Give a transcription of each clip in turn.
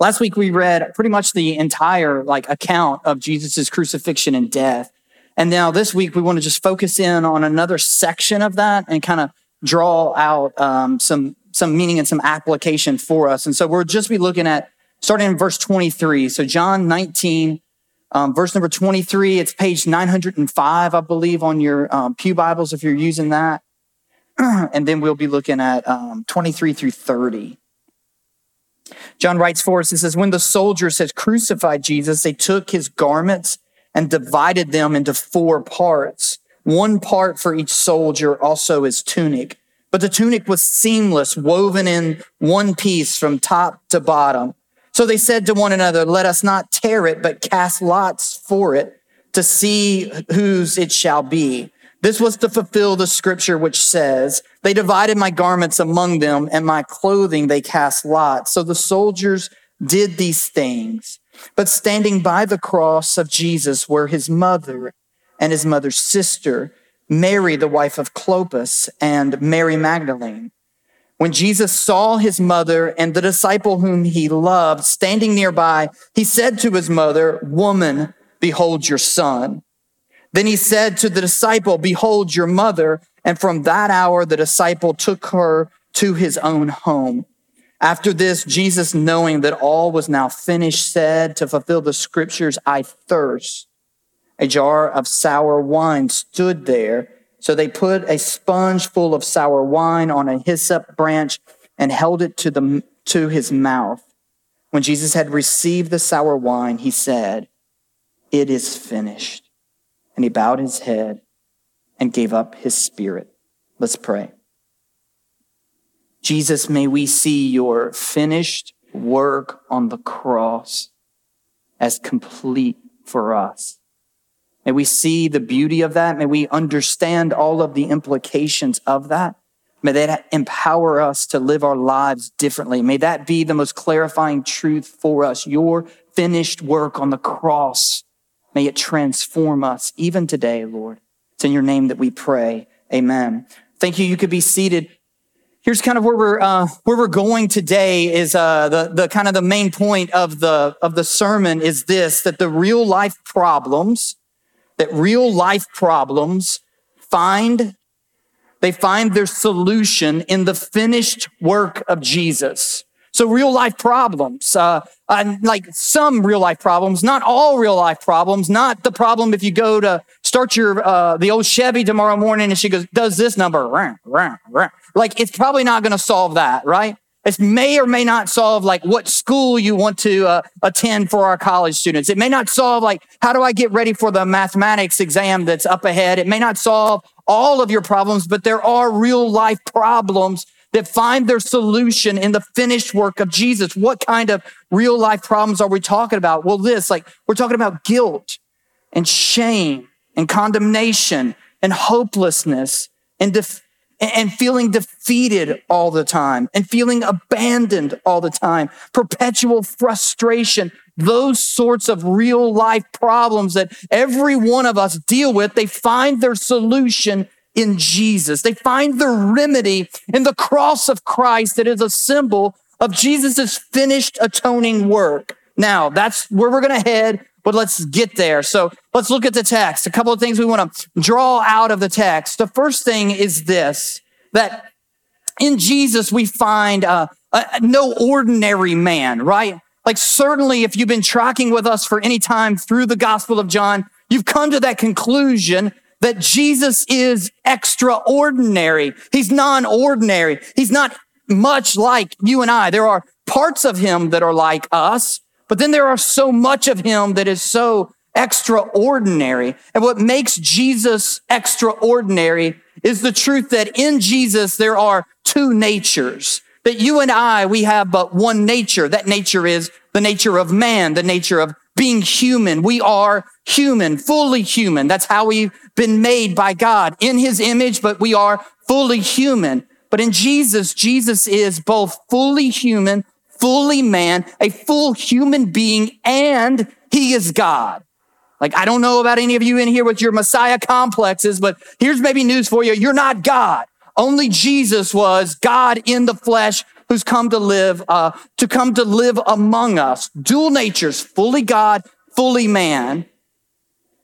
Last week we read pretty much the entire like account of Jesus's crucifixion and death. And now this week we want to just focus in on another section of that and kind of draw out um, some some meaning and some application for us. And so we'll just be looking at starting in verse 23. So John 19, um, verse number 23. It's page 905, I believe, on your um, pew Bibles if you're using that. and then we'll be looking at um, 23 through 30. John writes for us, it says, When the soldiers had crucified Jesus, they took his garments and divided them into four parts, one part for each soldier, also his tunic. But the tunic was seamless, woven in one piece from top to bottom. So they said to one another, Let us not tear it, but cast lots for it to see whose it shall be. This was to fulfill the scripture which says, They divided my garments among them, and my clothing they cast lots. So the soldiers did these things. But standing by the cross of Jesus were his mother and his mother's sister, Mary, the wife of Clopas, and Mary Magdalene. When Jesus saw his mother and the disciple whom he loved standing nearby, he said to his mother, Woman, behold your son. Then he said to the disciple, Behold your mother. And from that hour, the disciple took her to his own home. After this, Jesus, knowing that all was now finished, said to fulfill the scriptures, I thirst. A jar of sour wine stood there. So they put a sponge full of sour wine on a hyssop branch and held it to, the, to his mouth. When Jesus had received the sour wine, he said, It is finished and he bowed his head and gave up his spirit. Let's pray. Jesus, may we see your finished work on the cross as complete for us. May we see the beauty of that. May we understand all of the implications of that. May that empower us to live our lives differently. May that be the most clarifying truth for us. Your finished work on the cross May it transform us even today, Lord. It's in your name that we pray. Amen. Thank you. You could be seated. Here's kind of where we're uh, where we're going today. Is uh, the the kind of the main point of the of the sermon is this: that the real life problems, that real life problems find they find their solution in the finished work of Jesus. So real life problems, uh, like some real life problems, not all real life problems, not the problem if you go to start your, uh, the old Chevy tomorrow morning and she goes, does this number, like it's probably not going to solve that, right? It may or may not solve like what school you want to uh, attend for our college students. It may not solve like how do I get ready for the mathematics exam that's up ahead. It may not solve all of your problems, but there are real life problems that find their solution in the finished work of Jesus. What kind of real life problems are we talking about? Well, this, like, we're talking about guilt and shame and condemnation and hopelessness and def- and feeling defeated all the time and feeling abandoned all the time, perpetual frustration, those sorts of real life problems that every one of us deal with, they find their solution in Jesus. They find the remedy in the cross of Christ that is a symbol of Jesus' finished atoning work. Now, that's where we're going to head, but let's get there. So let's look at the text. A couple of things we want to draw out of the text. The first thing is this, that in Jesus we find uh, no ordinary man, right? Like certainly if you've been tracking with us for any time through the Gospel of John, you've come to that conclusion that Jesus is extraordinary. He's non-ordinary. He's not much like you and I. There are parts of him that are like us, but then there are so much of him that is so extraordinary. And what makes Jesus extraordinary is the truth that in Jesus there are two natures. That you and I, we have but one nature. That nature is the nature of man, the nature of being human. We are human, fully human. That's how we've been made by God in his image, but we are fully human. But in Jesus, Jesus is both fully human, fully man, a full human being, and he is God. Like, I don't know about any of you in here with your Messiah complexes, but here's maybe news for you. You're not God. Only Jesus was God in the flesh, who's come to live, uh, to come to live among us. Dual natures, fully God, fully man.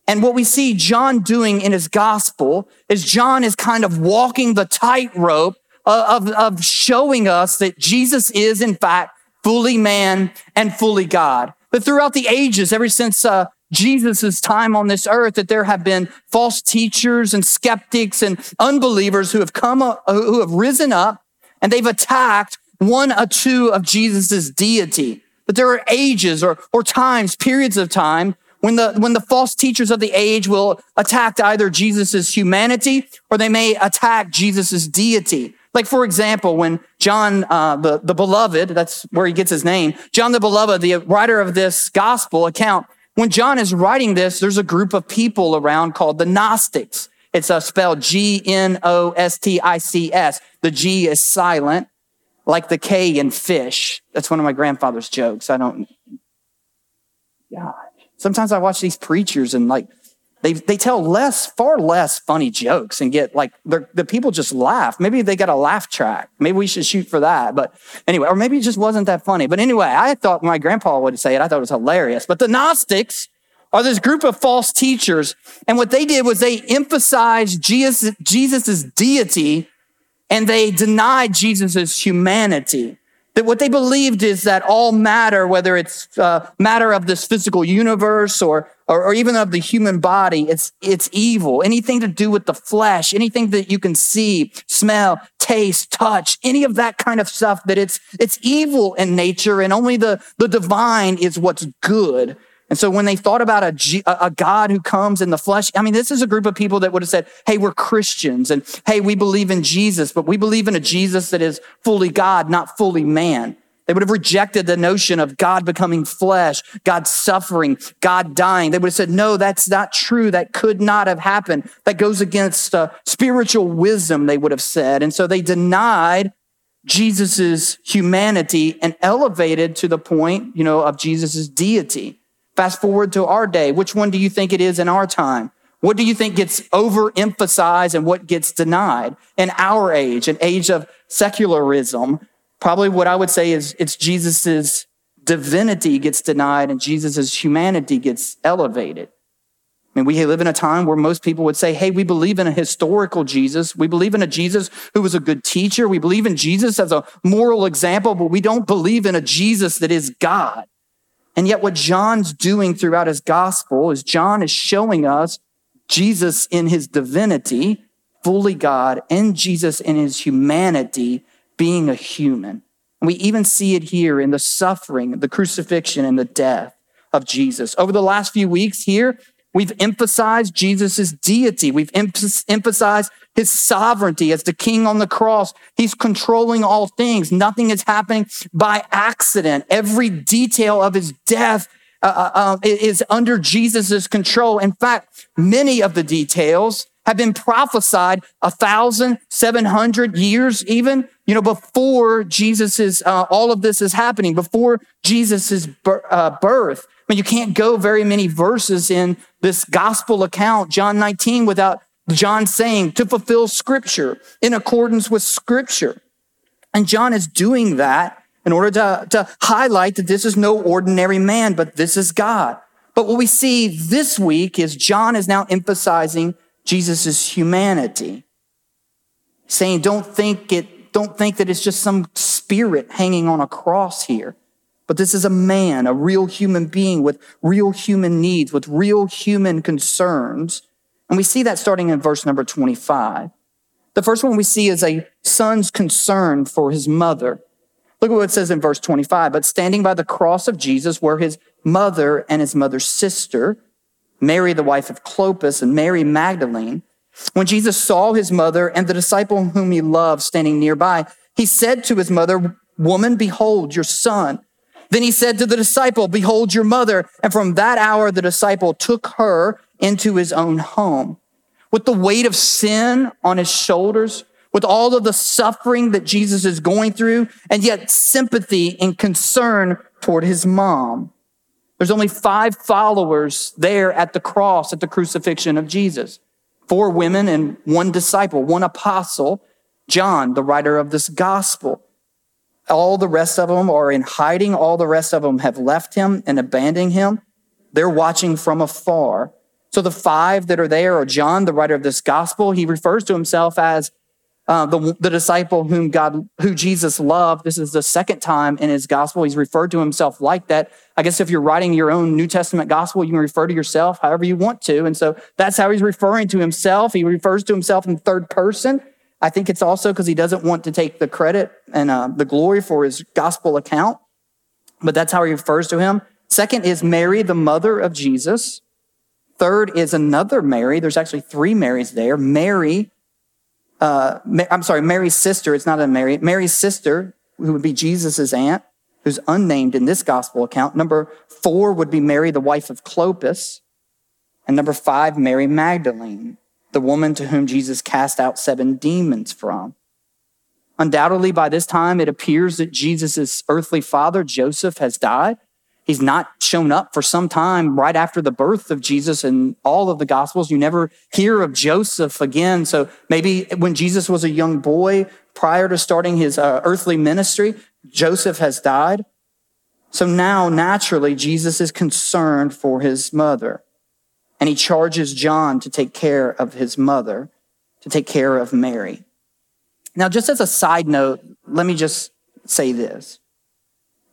And what we see John doing in his gospel is John is kind of walking the tightrope of, of showing us that Jesus is, in fact, fully man and fully God. But throughout the ages, ever since uh, Jesus' time on this earth, that there have been false teachers and skeptics and unbelievers who have come, uh, who have risen up and they've attacked one or two of Jesus' deity. But there are ages or, or times, periods of time when the, when the false teachers of the age will attack either Jesus' humanity or they may attack Jesus' deity. Like, for example, when John, uh, the, the beloved, that's where he gets his name, John the beloved, the writer of this gospel account, when John is writing this, there's a group of people around called the Gnostics. It's uh, spelled G-N-O-S-T-I-C-S. The G is silent, like the K in fish. That's one of my grandfather's jokes. I don't, God. Sometimes I watch these preachers and like they, they tell less, far less funny jokes and get like the people just laugh. Maybe they got a laugh track. Maybe we should shoot for that. But anyway, or maybe it just wasn't that funny. But anyway, I thought my grandpa would say it. I thought it was hilarious. But the Gnostics are this group of false teachers. And what they did was they emphasized Jesus, Jesus's deity and they denied Jesus's humanity. That what they believed is that all matter, whether it's uh, matter of this physical universe or, or, or even of the human body, it's, it's evil. Anything to do with the flesh, anything that you can see, smell, taste, touch, any of that kind of stuff, that it's, it's evil in nature and only the, the divine is what's good. And so when they thought about a, a God who comes in the flesh, I mean, this is a group of people that would have said, Hey, we're Christians and Hey, we believe in Jesus, but we believe in a Jesus that is fully God, not fully man. They would have rejected the notion of God becoming flesh, God suffering, God dying. They would have said, no, that's not true. That could not have happened. That goes against uh, spiritual wisdom, they would have said. And so they denied Jesus's humanity and elevated to the point, you know, of Jesus's deity. Fast forward to our day. Which one do you think it is in our time? What do you think gets overemphasized and what gets denied in our age, an age of secularism? Probably what I would say is it's Jesus's divinity gets denied and Jesus's humanity gets elevated. I mean, we live in a time where most people would say, Hey, we believe in a historical Jesus. We believe in a Jesus who was a good teacher. We believe in Jesus as a moral example, but we don't believe in a Jesus that is God. And yet what John's doing throughout his gospel is John is showing us Jesus in his divinity, fully God, and Jesus in his humanity, being a human. And we even see it here in the suffering, the crucifixion, and the death of Jesus. Over the last few weeks here, we've emphasized Jesus' deity. We've emphasized his sovereignty as the king on the cross. He's controlling all things. Nothing is happening by accident. Every detail of his death uh, uh, uh is under Jesus' control. In fact, many of the details have been prophesied a thousand, seven hundred years even, you know, before Jesus is, uh, all of this is happening, before Jesus' uh, birth. I mean, you can't go very many verses in this gospel account, John 19, without John saying to fulfill scripture in accordance with scripture. And John is doing that in order to, to highlight that this is no ordinary man, but this is God. But what we see this week is John is now emphasizing Jesus' humanity, saying, don't think it, don't think that it's just some spirit hanging on a cross here. But this is a man, a real human being with real human needs, with real human concerns and we see that starting in verse number 25. The first one we see is a son's concern for his mother. Look at what it says in verse 25. But standing by the cross of Jesus were his mother and his mother's sister, Mary, the wife of Clopas, and Mary Magdalene. When Jesus saw his mother and the disciple whom he loved standing nearby, he said to his mother, Woman, behold your son. Then he said to the disciple, Behold your mother. And from that hour, the disciple took her into his own home. With the weight of sin on his shoulders, with all of the suffering that Jesus is going through, and yet sympathy and concern toward his mom. There's only five followers there at the cross, at the crucifixion of Jesus. Four women and one disciple, one apostle, John, the writer of this gospel. All the rest of them are in hiding. All the rest of them have left him and abandoned him. They're watching from afar. So the five that are there are John, the writer of this gospel. He refers to himself as uh, the, the disciple whom God, who Jesus loved. This is the second time in his gospel he's referred to himself like that. I guess if you're writing your own New Testament gospel, you can refer to yourself however you want to. And so that's how he's referring to himself. He refers to himself in third person. I think it's also because he doesn't want to take the credit and uh, the glory for his gospel account, but that's how he refers to him. Second is Mary, the mother of Jesus. Third is another Mary. There's actually three Marys there. Mary, uh, I'm sorry, Mary's sister. It's not a Mary. Mary's sister, who would be Jesus' aunt, who's unnamed in this gospel account. Number four would be Mary, the wife of Clopas. And number five, Mary Magdalene, the woman to whom Jesus cast out seven demons from. Undoubtedly, by this time, it appears that Jesus' earthly father, Joseph, has died. He's not shown up for some time right after the birth of Jesus in all of the gospels. You never hear of Joseph again. So maybe when Jesus was a young boy prior to starting his uh, earthly ministry, Joseph has died. So now naturally, Jesus is concerned for his mother and he charges John to take care of his mother, to take care of Mary. Now, just as a side note, let me just say this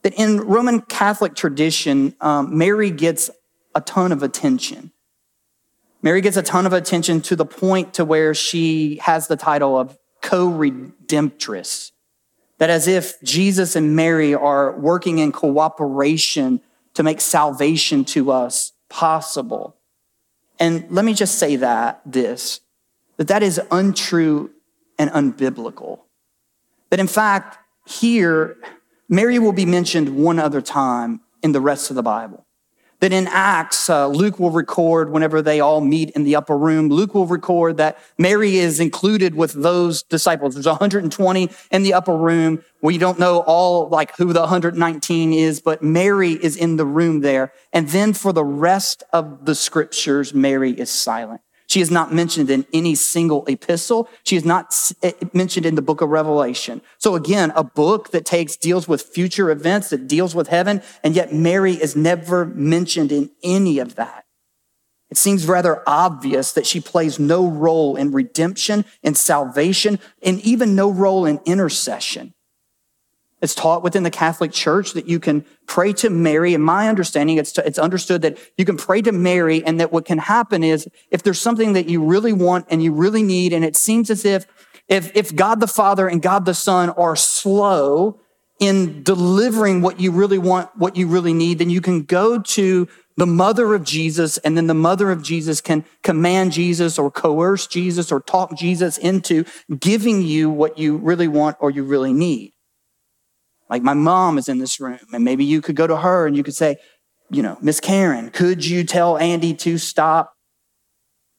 that in Roman Catholic tradition, um, Mary gets a ton of attention. Mary gets a ton of attention to the point to where she has the title of co-redemptress. That as if Jesus and Mary are working in cooperation to make salvation to us possible. And let me just say that this, that that is untrue and unbiblical. That in fact, here, Mary will be mentioned one other time in the rest of the Bible. That in Acts, uh, Luke will record whenever they all meet in the upper room, Luke will record that Mary is included with those disciples. There's 120 in the upper room. We don't know all like who the 119 is, but Mary is in the room there. And then for the rest of the scriptures, Mary is silent. She is not mentioned in any single epistle. She is not eh, mentioned in the book of Revelation. So again, a book that takes, deals with future events, that deals with heaven, and yet Mary is never mentioned in any of that. It seems rather obvious that she plays no role in redemption, in salvation, and even no role in intercession. It's taught within the Catholic Church that you can pray to Mary. In my understanding, it's, it's understood that you can pray to Mary and that what can happen is if there's something that you really want and you really need, and it seems as if, if, if God the Father and God the Son are slow in delivering what you really want, what you really need, then you can go to the mother of Jesus, and then the mother of Jesus can command Jesus or coerce Jesus or talk Jesus into giving you what you really want or you really need. Like my mom is in this room, and maybe you could go to her and you could say, you know, Miss Karen, could you tell Andy to stop?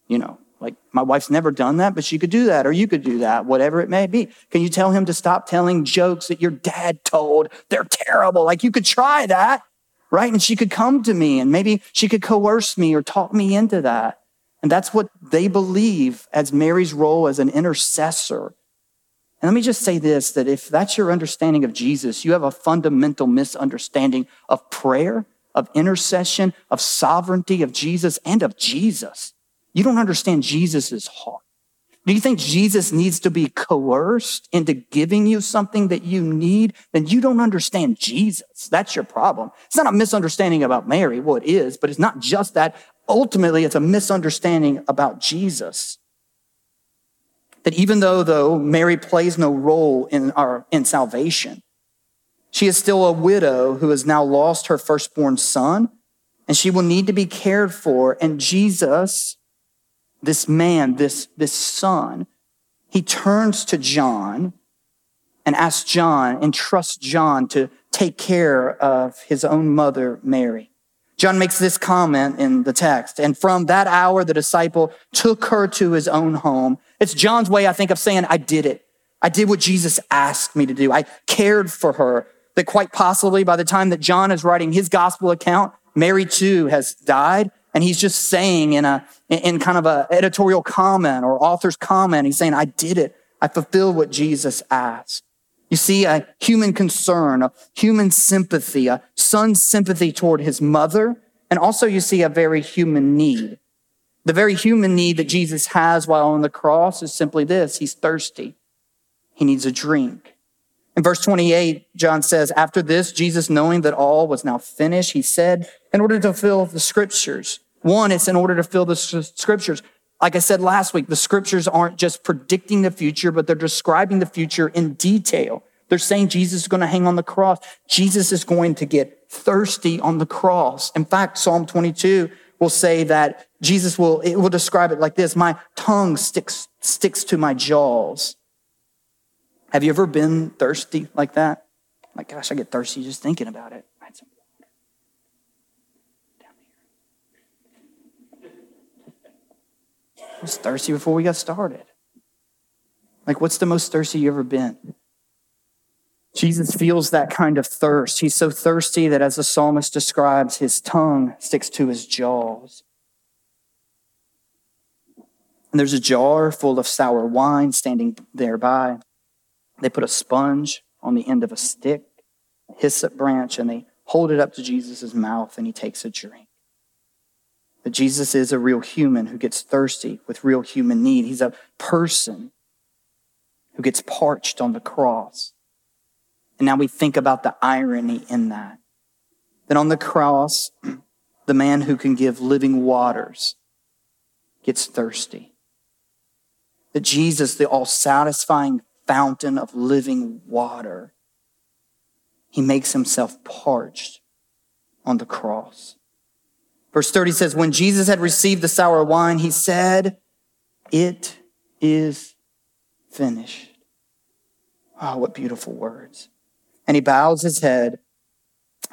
You know, like my wife's never done that, but she could do that, or you could do that, whatever it may be. Can you tell him to stop telling jokes that your dad told? They're terrible. Like you could try that, right? And she could come to me and maybe she could coerce me or talk me into that. And that's what they believe as Mary's role as an intercessor and let me just say this that if that's your understanding of Jesus, you have a fundamental misunderstanding of prayer, of intercession, of sovereignty of Jesus, and of Jesus. You don't understand Jesus' heart. Do you think Jesus needs to be coerced into giving you something that you need? Then you don't understand Jesus. That's your problem. It's not a misunderstanding about Mary. Well, it is, but it's not just that. Ultimately, it's a misunderstanding about Jesus that even though, though Mary plays no role in our, in salvation, she is still a widow who has now lost her firstborn son and she will need to be cared for. And Jesus, this man, this, this son, he turns to John and asks John and trusts John to take care of his own mother, Mary. John makes this comment in the text. And from that hour, the disciple took her to his own home. It's John's way, I think, of saying, I did it. I did what Jesus asked me to do. I cared for her. That quite possibly by the time that John is writing his gospel account, Mary too has died. And he's just saying in a, in kind of a editorial comment or author's comment, he's saying, I did it. I fulfilled what Jesus asked. You see a human concern, a human sympathy, a son's sympathy toward his mother, and also you see a very human need. The very human need that Jesus has while on the cross is simply this he's thirsty, he needs a drink. In verse 28, John says, After this, Jesus, knowing that all was now finished, he said, in order to fill the scriptures. One, it's in order to fill the scriptures. Like I said last week, the scriptures aren't just predicting the future, but they're describing the future in detail. They're saying Jesus is going to hang on the cross. Jesus is going to get thirsty on the cross. In fact, Psalm 22 will say that Jesus will, it will describe it like this. My tongue sticks, sticks to my jaws. Have you ever been thirsty like that? Like, gosh, I get thirsty just thinking about it. I was thirsty before we got started. Like, what's the most thirsty you ever been? Jesus feels that kind of thirst. He's so thirsty that, as the psalmist describes, his tongue sticks to his jaws. And there's a jar full of sour wine standing thereby. They put a sponge on the end of a stick, a hyssop branch, and they hold it up to Jesus' mouth, and he takes a drink that Jesus is a real human who gets thirsty with real human need. He's a person who gets parched on the cross. And now we think about the irony in that. That on the cross, the man who can give living waters gets thirsty. That Jesus, the all satisfying fountain of living water, he makes himself parched on the cross. Verse 30 says, When Jesus had received the sour wine, he said, It is finished. Oh, what beautiful words. And he bows his head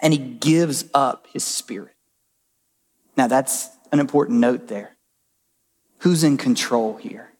and he gives up his spirit. Now, that's an important note there. Who's in control here?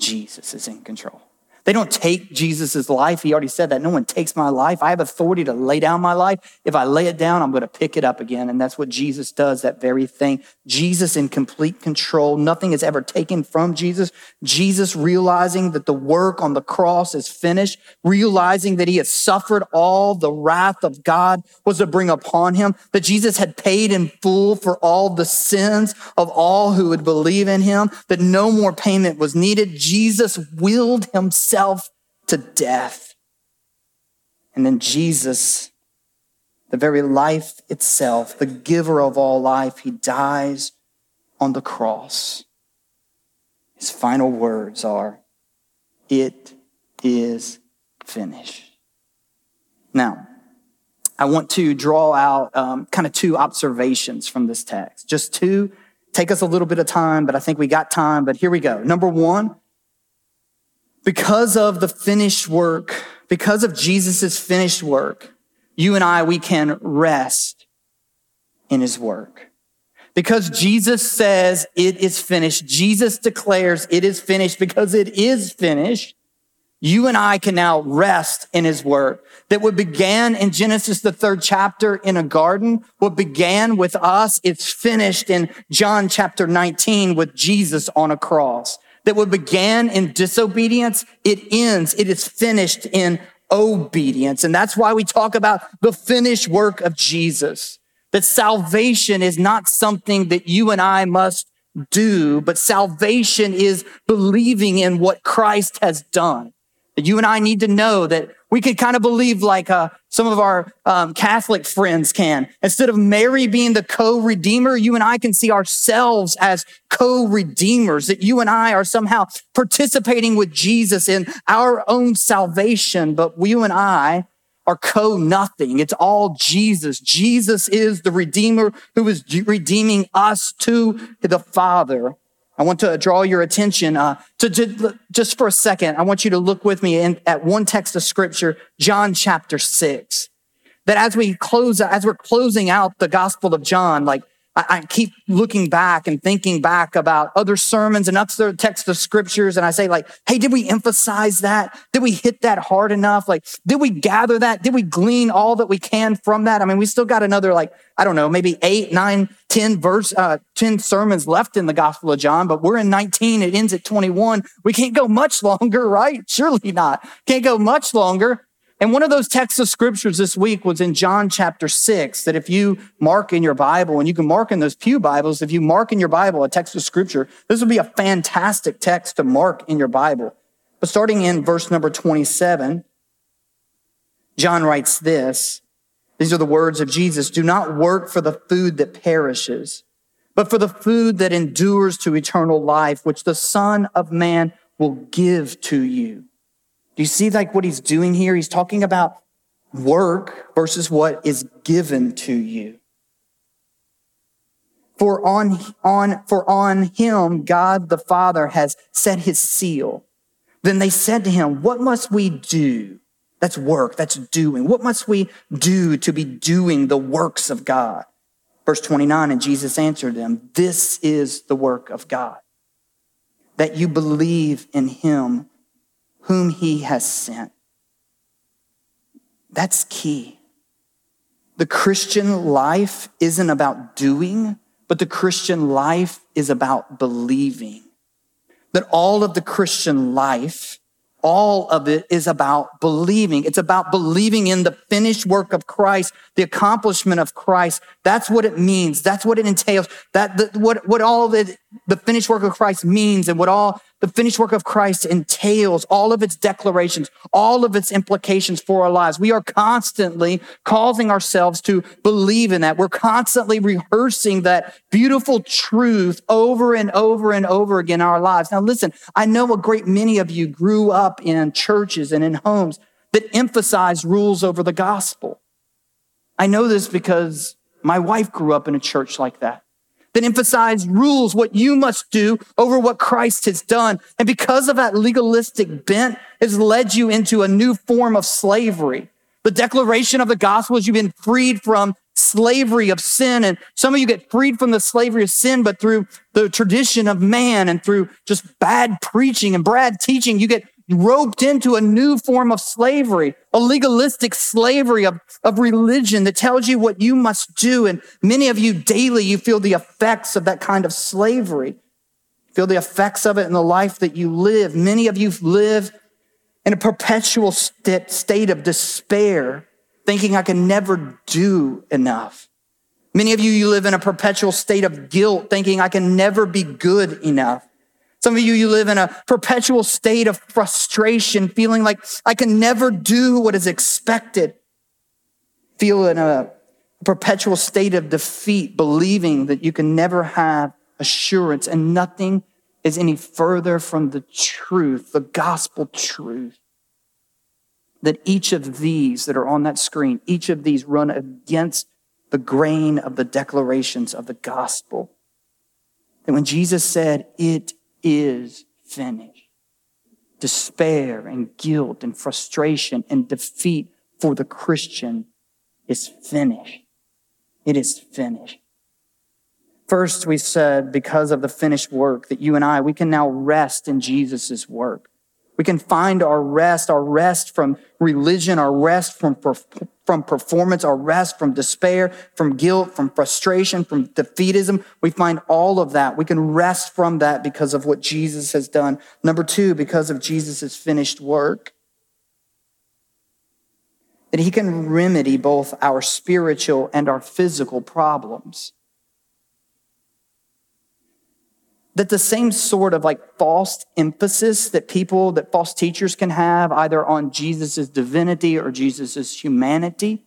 Jesus is in control. They don't take Jesus' life. He already said that. No one takes my life. I have authority to lay down my life. If I lay it down, I'm going to pick it up again. And that's what Jesus does, that very thing. Jesus in complete control. Nothing is ever taken from Jesus. Jesus realizing that the work on the cross is finished, realizing that he has suffered all the wrath of God was to bring upon him, that Jesus had paid in full for all the sins of all who would believe in him, that no more payment was needed. Jesus willed himself himself to death. And then Jesus, the very life itself, the giver of all life, he dies on the cross. His final words are, It is finished. Now, I want to draw out um, kind of two observations from this text. Just two. Take us a little bit of time, but I think we got time. But here we go. Number one, because of the finished work, because of Jesus' finished work, you and I, we can rest in his work. Because Jesus says it is finished, Jesus declares it is finished because it is finished. You and I can now rest in his work that what began in Genesis, the third chapter in a garden, what began with us, it's finished in John chapter 19 with Jesus on a cross that what began in disobedience, it ends, it is finished in obedience. And that's why we talk about the finished work of Jesus. That salvation is not something that you and I must do, but salvation is believing in what Christ has done. That you and I need to know that we could kind of believe like uh, some of our um, Catholic friends can. Instead of Mary being the co-redeemer, you and I can see ourselves as co-redeemers, that you and I are somehow participating with Jesus in our own salvation, but you and I are co-nothing. It's all Jesus. Jesus is the redeemer who is redeeming us to the Father. I want to draw your attention uh, to, to, just for a second. I want you to look with me in, at one text of scripture, John chapter six. That as we close, as we're closing out the Gospel of John, like I, keep looking back and thinking back about other sermons and other texts of scriptures. And I say like, Hey, did we emphasize that? Did we hit that hard enough? Like, did we gather that? Did we glean all that we can from that? I mean, we still got another, like, I don't know, maybe eight, nine, 10 verse, uh, 10 sermons left in the gospel of John, but we're in 19. It ends at 21. We can't go much longer, right? Surely not. Can't go much longer. And one of those texts of scriptures this week was in John chapter six, that if you mark in your Bible, and you can mark in those Pew Bibles, if you mark in your Bible a text of scripture, this would be a fantastic text to mark in your Bible. But starting in verse number 27, John writes this. These are the words of Jesus. Do not work for the food that perishes, but for the food that endures to eternal life, which the Son of Man will give to you. Do you see like what he's doing here? He's talking about work versus what is given to you. For on, on, for on him, God the Father has set his seal. Then they said to him, what must we do? That's work. That's doing. What must we do to be doing the works of God? Verse 29, and Jesus answered them, this is the work of God, that you believe in him whom he has sent. That's key. The Christian life isn't about doing, but the Christian life is about believing. That all of the Christian life all of it is about believing. It's about believing in the finished work of Christ, the accomplishment of Christ. That's what it means. That's what it entails. That the, what what all the, the finished work of Christ means, and what all the finished work of Christ entails, all of its declarations, all of its implications for our lives. We are constantly causing ourselves to believe in that. We're constantly rehearsing that beautiful truth over and over and over again in our lives. Now, listen, I know a great many of you grew up in churches and in homes that emphasize rules over the gospel. I know this because my wife grew up in a church like that that emphasize rules, what you must do over what Christ has done. And because of that legalistic bent has led you into a new form of slavery. The declaration of the gospel is you've been freed from slavery of sin. And some of you get freed from the slavery of sin, but through the tradition of man and through just bad preaching and bad teaching, you get roped into a new form of slavery, a legalistic slavery of, of religion that tells you what you must do. And many of you daily, you feel the effects of that kind of slavery. Feel the effects of it in the life that you live. Many of you live in a perpetual st- state of despair, thinking I can never do enough. Many of you, you live in a perpetual state of guilt, thinking I can never be good enough. Some of you, you live in a perpetual state of frustration, feeling like I can never do what is expected. Feel in a perpetual state of defeat, believing that you can never have assurance and nothing is any further from the truth, the gospel truth. That each of these that are on that screen, each of these run against the grain of the declarations of the gospel. And when Jesus said, It is finished. Despair and guilt and frustration and defeat for the Christian is finished. It is finished. First, we said because of the finished work that you and I, we can now rest in Jesus' work. We can find our rest, our rest from religion, our rest from, from performance, our rest from despair, from guilt, from frustration, from defeatism. We find all of that. We can rest from that because of what Jesus has done. Number two, because of Jesus' finished work. That he can remedy both our spiritual and our physical problems. That the same sort of like false emphasis that people, that false teachers can have either on Jesus' divinity or Jesus' humanity,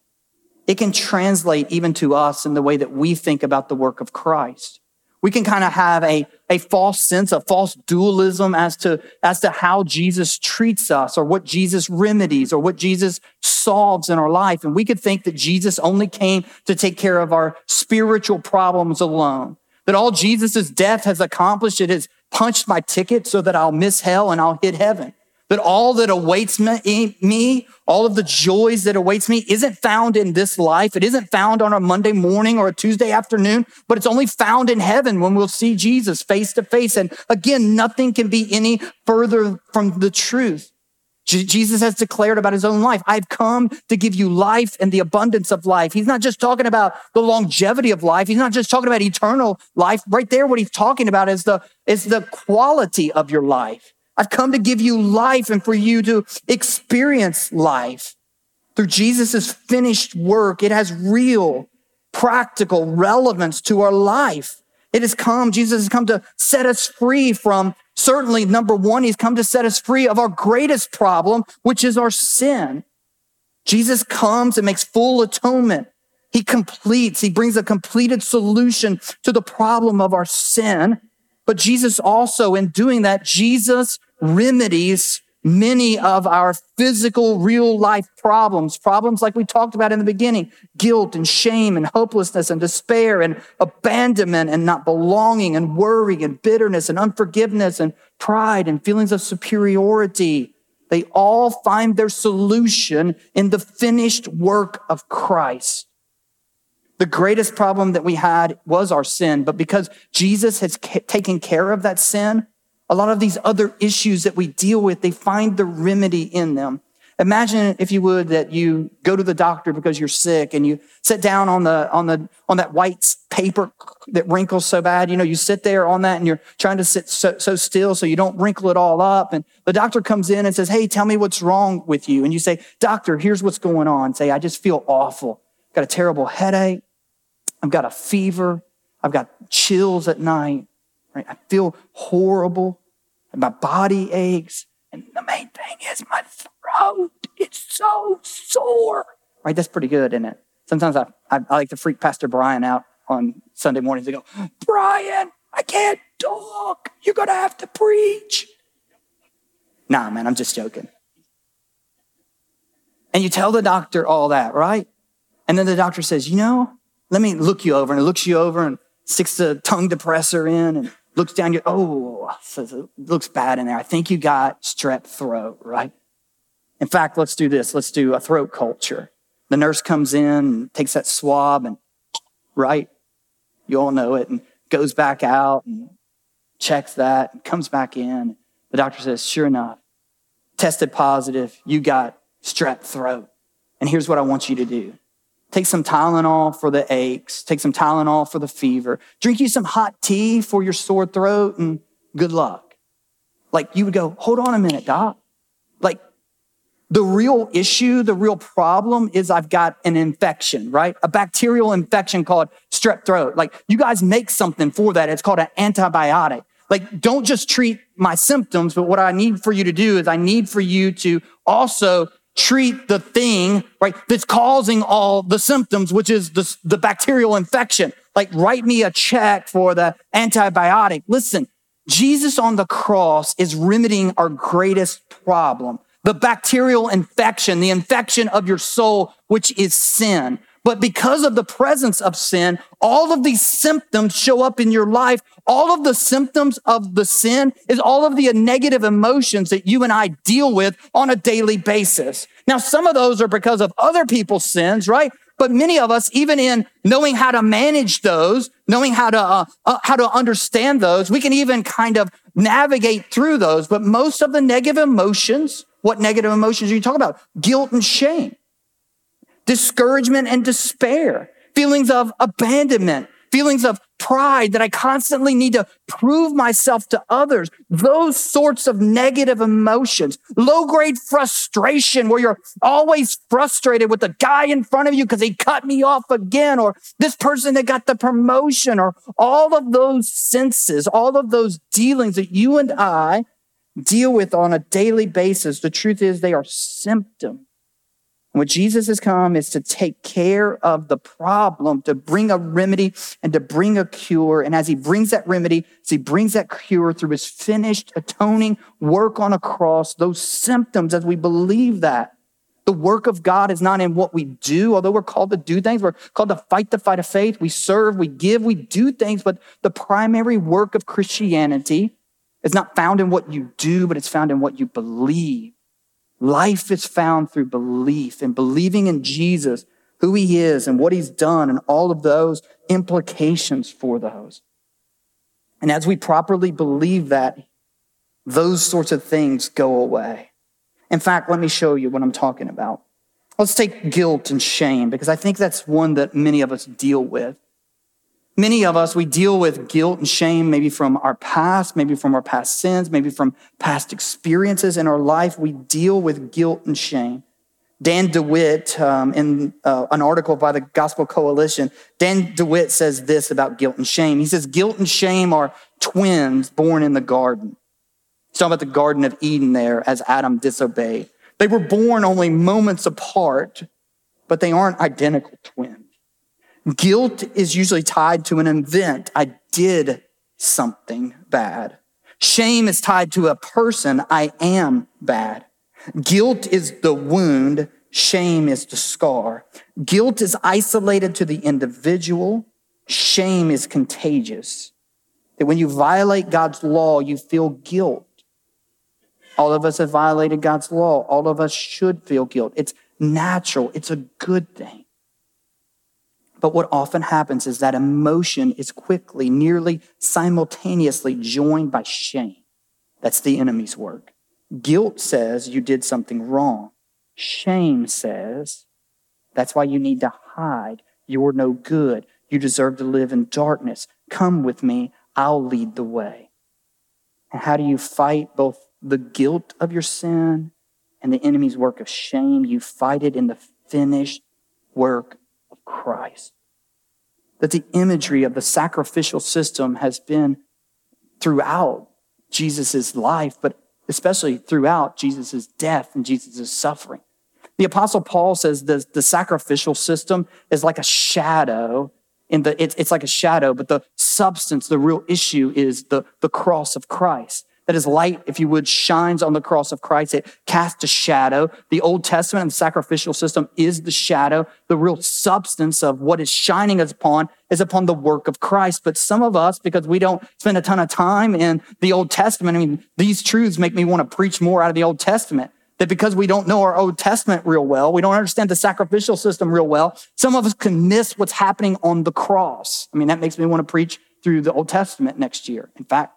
it can translate even to us in the way that we think about the work of Christ. We can kind of have a, a false sense, a false dualism as to, as to how Jesus treats us or what Jesus remedies or what Jesus solves in our life. And we could think that Jesus only came to take care of our spiritual problems alone that all Jesus' death has accomplished, it has punched my ticket so that I'll miss hell and I'll hit heaven. That all that awaits me, all of the joys that awaits me isn't found in this life. It isn't found on a Monday morning or a Tuesday afternoon, but it's only found in heaven when we'll see Jesus face to face. And again, nothing can be any further from the truth. Jesus has declared about his own life. I've come to give you life and the abundance of life. He's not just talking about the longevity of life. He's not just talking about eternal life. Right there, what he's talking about is the, is the quality of your life. I've come to give you life and for you to experience life. Through Jesus' finished work, it has real, practical relevance to our life. It has come, Jesus has come to set us free from certainly number one, he's come to set us free of our greatest problem, which is our sin. Jesus comes and makes full atonement. He completes, he brings a completed solution to the problem of our sin. But Jesus also, in doing that, Jesus remedies many of our physical, real life problems, problems like we talked about in the beginning, guilt and shame and hopelessness and despair and abandonment and not belonging and worry and bitterness and unforgiveness and pride and feelings of superiority. They all find their solution in the finished work of Christ. The greatest problem that we had was our sin, but because Jesus has taken care of that sin, a lot of these other issues that we deal with, they find the remedy in them. Imagine, if you would, that you go to the doctor because you're sick and you sit down on the, on the, on that white paper that wrinkles so bad. You know, you sit there on that and you're trying to sit so, so still so you don't wrinkle it all up. And the doctor comes in and says, Hey, tell me what's wrong with you. And you say, Doctor, here's what's going on. Say, I just feel awful. I've got a terrible headache. I've got a fever. I've got chills at night. Right? I feel horrible and my body aches. And the main thing is my throat. It's so sore. Right? That's pretty good, isn't it? Sometimes I, I, I like to freak Pastor Brian out on Sunday mornings and go, Brian, I can't talk. You're going to have to preach. Nah, man, I'm just joking. And you tell the doctor all that, right? And then the doctor says, you know, let me look you over. And he looks you over and sticks the tongue depressor in and looks down, you, oh, looks bad in there. I think you got strep throat, right? In fact, let's do this. Let's do a throat culture. The nurse comes in and takes that swab and, right? You all know it and goes back out and checks that and comes back in. The doctor says, sure enough, tested positive. You got strep throat. And here's what I want you to do. Take some Tylenol for the aches. Take some Tylenol for the fever. Drink you some hot tea for your sore throat and good luck. Like you would go, hold on a minute, doc. Like the real issue, the real problem is I've got an infection, right? A bacterial infection called strep throat. Like you guys make something for that. It's called an antibiotic. Like don't just treat my symptoms, but what I need for you to do is I need for you to also treat the thing, right, that's causing all the symptoms, which is the, the bacterial infection. Like, write me a check for the antibiotic. Listen, Jesus on the cross is remedying our greatest problem the bacterial infection, the infection of your soul, which is sin. But because of the presence of sin, all of these symptoms show up in your life. All of the symptoms of the sin is all of the negative emotions that you and I deal with on a daily basis. Now, some of those are because of other people's sins, right? But many of us, even in knowing how to manage those, knowing how to, uh, uh, how to understand those, we can even kind of navigate through those. But most of the negative emotions, what negative emotions are you talking about? Guilt and shame discouragement and despair, feelings of abandonment, feelings of pride that I constantly need to prove myself to others, those sorts of negative emotions, low grade frustration where you're always frustrated with the guy in front of you because he cut me off again, or this person that got the promotion, or all of those senses, all of those dealings that you and I deal with on a daily basis. The truth is they are symptoms what Jesus has come is to take care of the problem, to bring a remedy and to bring a cure. And as he brings that remedy, as he brings that cure through his finished atoning work on a cross, those symptoms, as we believe that, the work of God is not in what we do, although we're called to do things. We're called to fight the fight of faith. We serve, we give, we do things, but the primary work of Christianity is not found in what you do, but it's found in what you believe. Life is found through belief and believing in Jesus, who he is and what he's done and all of those implications for those. And as we properly believe that, those sorts of things go away. In fact, let me show you what I'm talking about. Let's take guilt and shame because I think that's one that many of us deal with. Many of us, we deal with guilt and shame, maybe from our past, maybe from our past sins, maybe from past experiences in our life. We deal with guilt and shame. Dan DeWitt, um, in uh, an article by the Gospel Coalition, Dan DeWitt says this about guilt and shame. He says, Guilt and shame are twins born in the garden. He's talking about the Garden of Eden there as Adam disobeyed. They were born only moments apart, but they aren't identical twins. Guilt is usually tied to an event. I did something bad. Shame is tied to a person. I am bad. Guilt is the wound. Shame is the scar. Guilt is isolated to the individual. Shame is contagious. That when you violate God's law, you feel guilt. All of us have violated God's law. All of us should feel guilt. It's natural. It's a good thing. But what often happens is that emotion is quickly, nearly simultaneously joined by shame. That's the enemy's work. Guilt says you did something wrong. Shame says that's why you need to hide. You're no good. You deserve to live in darkness. Come with me. I'll lead the way. And how do you fight both the guilt of your sin and the enemy's work of shame? You fight it in the finished work Christ. That the imagery of the sacrificial system has been throughout Jesus' life, but especially throughout Jesus' death and Jesus' suffering. The apostle Paul says the, the sacrificial system is like a shadow in the, it's, it's like a shadow, but the substance, the real issue is the, the cross of Christ that his light, if you would, shines on the cross of Christ. It casts a shadow. The Old Testament and the sacrificial system is the shadow. The real substance of what is shining upon is upon the work of Christ. But some of us, because we don't spend a ton of time in the Old Testament, I mean, these truths make me want to preach more out of the Old Testament. That because we don't know our Old Testament real well, we don't understand the sacrificial system real well, some of us can miss what's happening on the cross. I mean, that makes me want to preach through the Old Testament next year. In fact,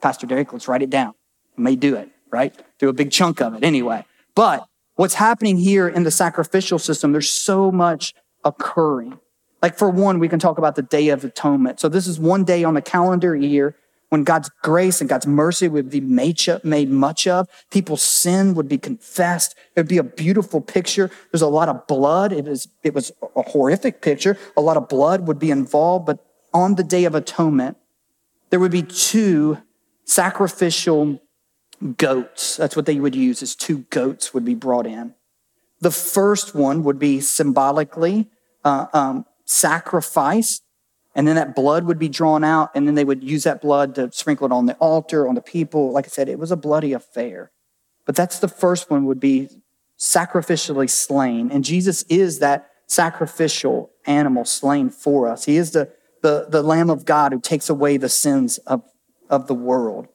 Pastor Derek, let's write it down. I may do it, right? Do a big chunk of it anyway. But what's happening here in the sacrificial system, there's so much occurring. Like for one, we can talk about the Day of Atonement. So this is one day on the calendar year when God's grace and God's mercy would be made, much of. People's sin would be confessed. It would be a beautiful picture. There's a lot of blood. It was, it was a horrific picture. A lot of blood would be involved. But on the Day of Atonement, there would be two sacrificial goats. That's what they would use is two goats would be brought in. The first one would be symbolically uh, um, sacrificed, and then that blood would be drawn out, and then they would use that blood to sprinkle it on the altar, on the people. Like I said, it was a bloody affair. But that's the first one would be sacrificially slain. And Jesus is that sacrificial animal slain for us. He is the, the, the Lamb of God who takes away the sins of of the world.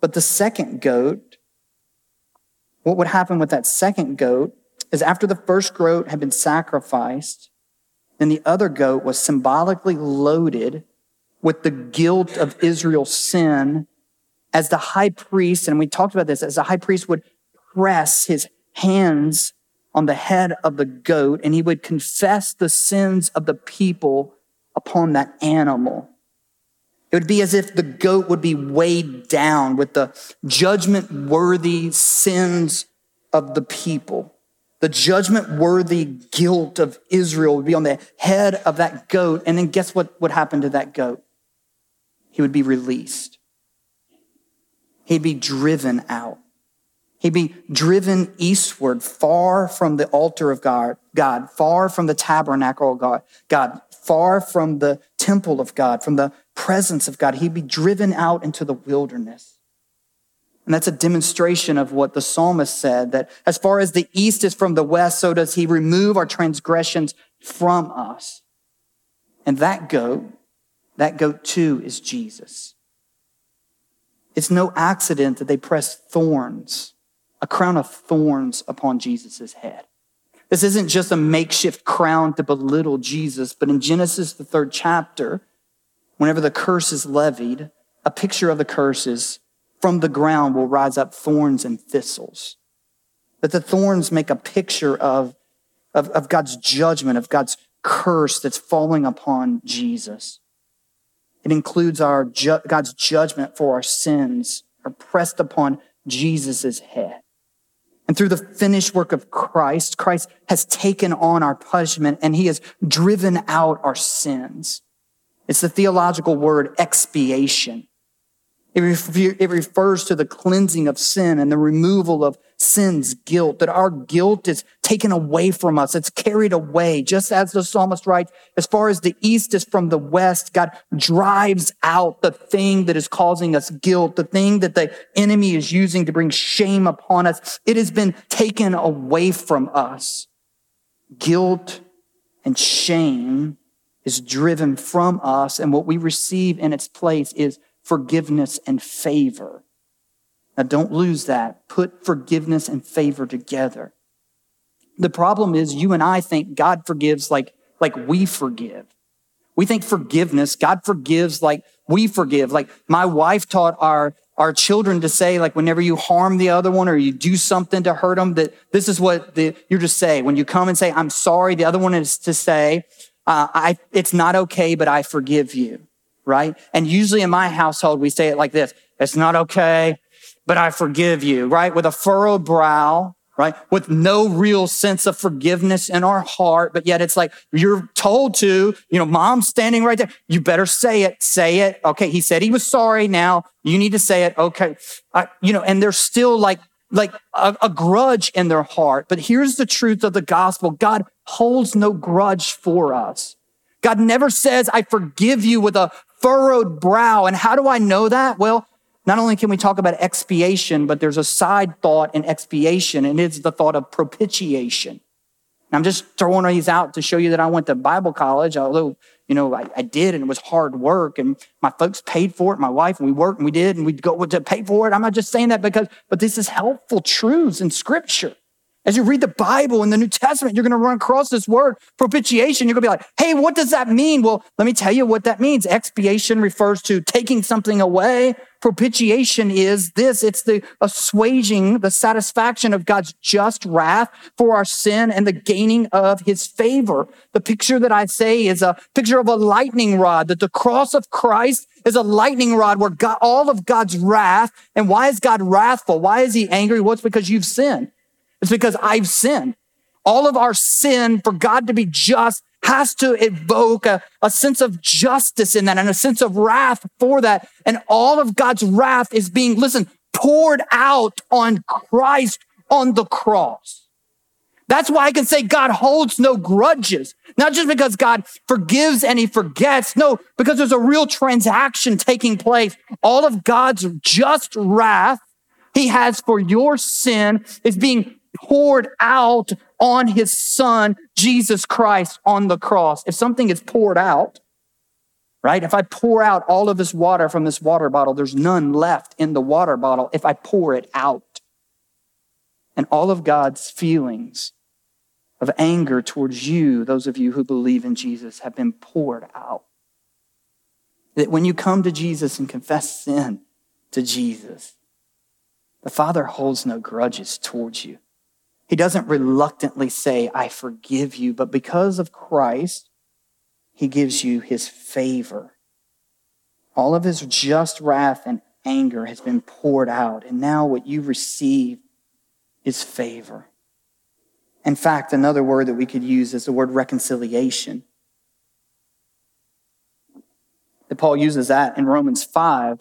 But the second goat, what would happen with that second goat is after the first goat had been sacrificed, then the other goat was symbolically loaded with the guilt of Israel's sin as the high priest, and we talked about this, as the high priest would press his hands on the head of the goat and he would confess the sins of the people upon that animal. It would be as if the goat would be weighed down with the judgment worthy sins of the people. The judgment worthy guilt of Israel would be on the head of that goat. And then guess what would happen to that goat? He would be released. He'd be driven out. He'd be driven eastward, far from the altar of God, God, far from the tabernacle of God, God, far from the temple of God, from the presence of God. He'd be driven out into the wilderness. And that's a demonstration of what the psalmist said that as far as the east is from the west, so does he remove our transgressions from us. And that goat, that goat too is Jesus. It's no accident that they pressed thorns, a crown of thorns upon Jesus' head. This isn't just a makeshift crown to belittle Jesus, but in Genesis, the third chapter, whenever the curse is levied, a picture of the curse is from the ground will rise up thorns and thistles. That the thorns make a picture of, of, of God's judgment, of God's curse that's falling upon Jesus. It includes our ju- God's judgment for our sins are pressed upon Jesus' head. And through the finished work of Christ, Christ has taken on our punishment and he has driven out our sins. It's the theological word expiation. It, refers to the cleansing of sin and the removal of sin's guilt, that our guilt is taken away from us. It's carried away. Just as the psalmist writes, as far as the east is from the west, God drives out the thing that is causing us guilt, the thing that the enemy is using to bring shame upon us. It has been taken away from us. Guilt and shame is driven from us, and what we receive in its place is forgiveness and favor. Now, don't lose that. Put forgiveness and favor together. The problem is you and I think God forgives like, like we forgive. We think forgiveness, God forgives like we forgive. Like my wife taught our, our children to say, like whenever you harm the other one or you do something to hurt them, that this is what the, you're to say. When you come and say, I'm sorry, the other one is to say, uh, I, it's not okay, but I forgive you right? And usually in my household, we say it like this. It's not okay, but I forgive you, right? With a furrowed brow, right? With no real sense of forgiveness in our heart, but yet it's like you're told to, you know, mom's standing right there. You better say it, say it. Okay. He said he was sorry. Now you need to say it. Okay. You know, and there's still like, like a, a grudge in their heart. But here's the truth of the gospel. God holds no grudge for us. God never says, I forgive you with a furrowed brow. And how do I know that? Well, not only can we talk about expiation, but there's a side thought in expiation, and it's the thought of propitiation. And I'm just throwing these out to show you that I went to Bible college, although, you know, I, I, did, and it was hard work, and my folks paid for it, my wife, and we worked, and we did, and we'd go to pay for it. I'm not just saying that because, but this is helpful truths in scripture. As you read the Bible in the New Testament, you're going to run across this word propitiation. You're going to be like, hey, what does that mean? Well, let me tell you what that means. Expiation refers to taking something away. Propitiation is this. It's the assuaging, the satisfaction of God's just wrath for our sin and the gaining of his favor. The picture that I say is a picture of a lightning rod, that the cross of Christ is a lightning rod where God, all of God's wrath. And why is God wrathful? Why is he angry? Well, it's because you've sinned. It's because I've sinned. All of our sin for God to be just has to evoke a, a sense of justice in that and a sense of wrath for that. And all of God's wrath is being, listen, poured out on Christ on the cross. That's why I can say God holds no grudges. Not just because God forgives and he forgets. No, because there's a real transaction taking place. All of God's just wrath he has for your sin is being poured out on his son, Jesus Christ, on the cross. If something is poured out, right? If I pour out all of this water from this water bottle, there's none left in the water bottle if I pour it out. And all of God's feelings of anger towards you, those of you who believe in Jesus, have been poured out. That when you come to Jesus and confess sin to Jesus, the Father holds no grudges towards you. He doesn't reluctantly say, I forgive you, but because of Christ, he gives you his favor. All of his just wrath and anger has been poured out, and now what you receive is favor. In fact, another word that we could use is the word reconciliation. That Paul uses that in Romans 5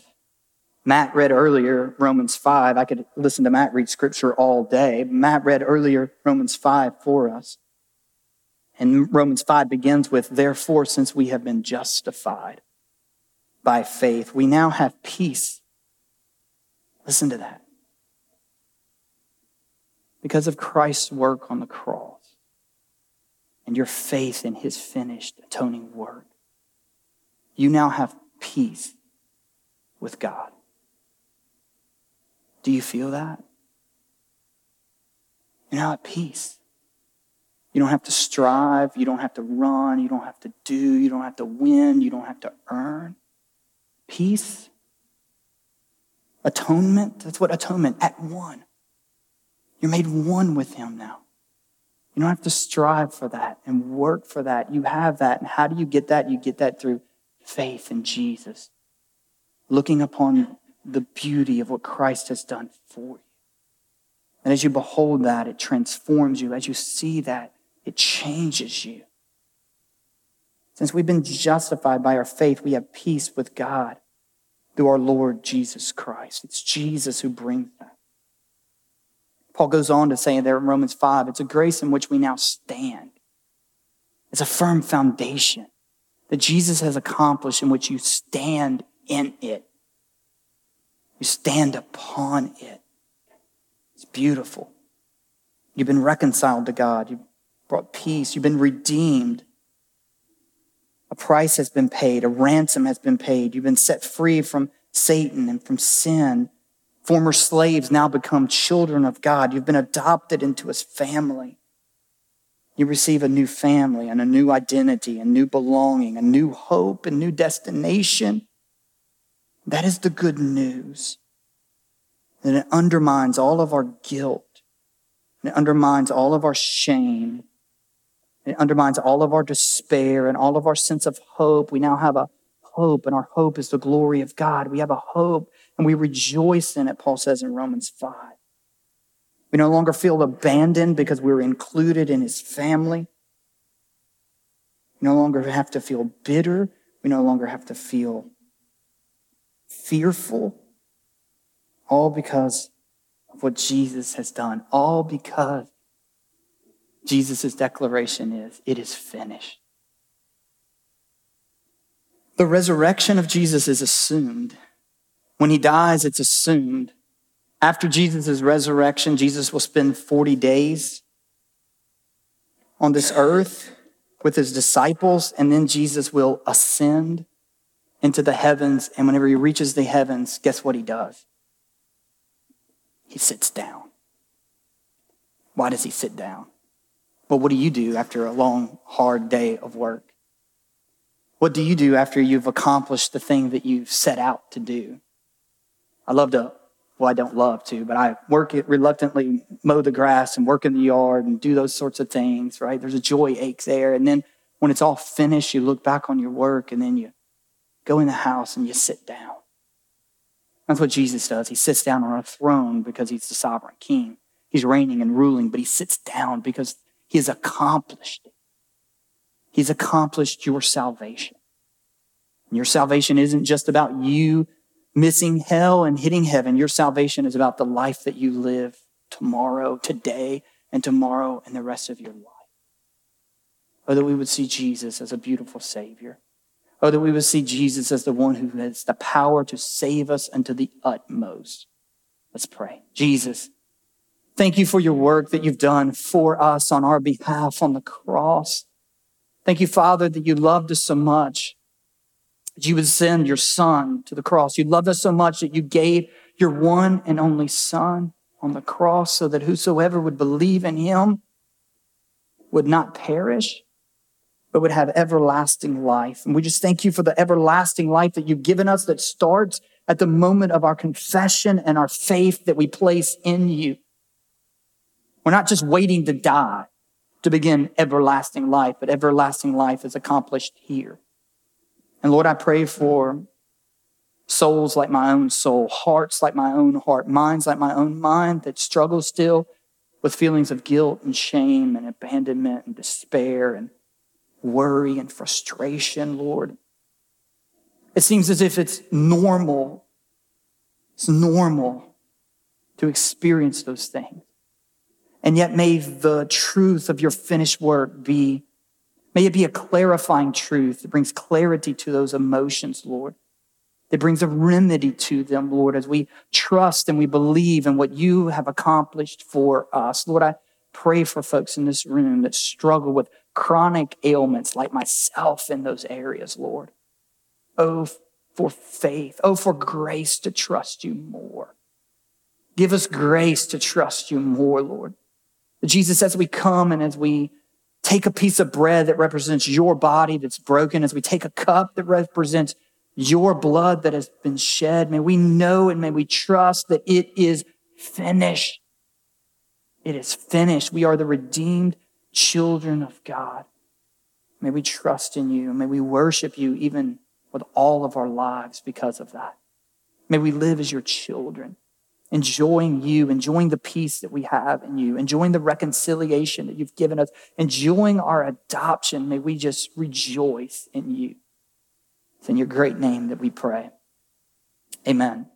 Matt read earlier Romans 5. I could listen to Matt read scripture all day. Matt read earlier Romans 5 for us. And Romans 5 begins with, Therefore, since we have been justified by faith, we now have peace. Listen to that. Because of Christ's work on the cross and your faith in his finished atoning work, you now have peace with God. Do you feel that? You're now at peace. You don't have to strive. You don't have to run. You don't have to do. You don't have to win. You don't have to earn. Peace. Atonement. That's what atonement, at one. You're made one with Him now. You don't have to strive for that and work for that. You have that. And how do you get that? You get that through faith in Jesus. Looking upon the beauty of what Christ has done for you. And as you behold that, it transforms you. As you see that, it changes you. Since we've been justified by our faith, we have peace with God through our Lord Jesus Christ. It's Jesus who brings that. Paul goes on to say there in Romans 5, it's a grace in which we now stand. It's a firm foundation that Jesus has accomplished in which you stand in it. You stand upon it. It's beautiful. You've been reconciled to God. You've brought peace. You've been redeemed. A price has been paid. A ransom has been paid. You've been set free from Satan and from sin. Former slaves now become children of God. You've been adopted into his family. You receive a new family and a new identity, a new belonging, a new hope, a new destination. That is the good news. And it undermines all of our guilt. And it undermines all of our shame. It undermines all of our despair and all of our sense of hope. We now have a hope, and our hope is the glory of God. We have a hope, and we rejoice in it, Paul says in Romans 5. We no longer feel abandoned because we're included in his family. We no longer have to feel bitter. We no longer have to feel fearful. All because of what Jesus has done. All because Jesus' declaration is, it is finished. The resurrection of Jesus is assumed. When he dies, it's assumed. After Jesus' resurrection, Jesus will spend 40 days on this earth with his disciples, and then Jesus will ascend into the heavens. And whenever he reaches the heavens, guess what he does? He sits down. Why does he sit down? Well, what do you do after a long, hard day of work? What do you do after you've accomplished the thing that you've set out to do? I love to well, I don't love to, but I work it reluctantly, mow the grass and work in the yard and do those sorts of things, right? There's a joy ache there. And then when it's all finished, you look back on your work and then you go in the house and you sit down. That's what Jesus does. He sits down on a throne because he's the sovereign king. He's reigning and ruling, but he sits down because he has accomplished it. He's accomplished your salvation. And your salvation isn't just about you missing hell and hitting heaven. Your salvation is about the life that you live tomorrow, today, and tomorrow and the rest of your life. Oh, that we would see Jesus as a beautiful Savior. Oh, that we would see Jesus as the one who has the power to save us unto the utmost. Let's pray. Jesus, thank you for your work that you've done for us on our behalf on the cross. Thank you, Father, that you loved us so much that you would send your son to the cross. You loved us so much that you gave your one and only son on the cross so that whosoever would believe in him would not perish, but would have everlasting life. And we just thank you for the everlasting life that you've given us that starts at the moment of our confession and our faith that we place in you. We're not just waiting to die to begin everlasting life, but everlasting life is accomplished here. And Lord, I pray for souls like my own soul, hearts like my own heart, minds like my own mind that struggle still with feelings of guilt and shame and abandonment and despair and worry and frustration, Lord. It seems as if it's normal. It's normal to experience those things. And yet may the truth of your finished work be May it be a clarifying truth that brings clarity to those emotions, Lord. That brings a remedy to them, Lord, as we trust and we believe in what you have accomplished for us. Lord, I pray for folks in this room that struggle with chronic ailments like myself in those areas, Lord. Oh, for faith. Oh, for grace to trust you more. Give us grace to trust you more, Lord. Jesus, as we come and as we take a piece of bread that represents your body that's broken, as we take a cup that represents your blood that has been shed, may we know and may we trust that it is finished. It is finished. We are the redeemed children of God. May we trust in you. May we worship you even with all of our lives because of that. May we live as your children. enjoying you, enjoying the peace that we have in you, enjoying the reconciliation that you've given us, enjoying our adoption. May we just rejoice in you. It's in your great name that we pray. Amen.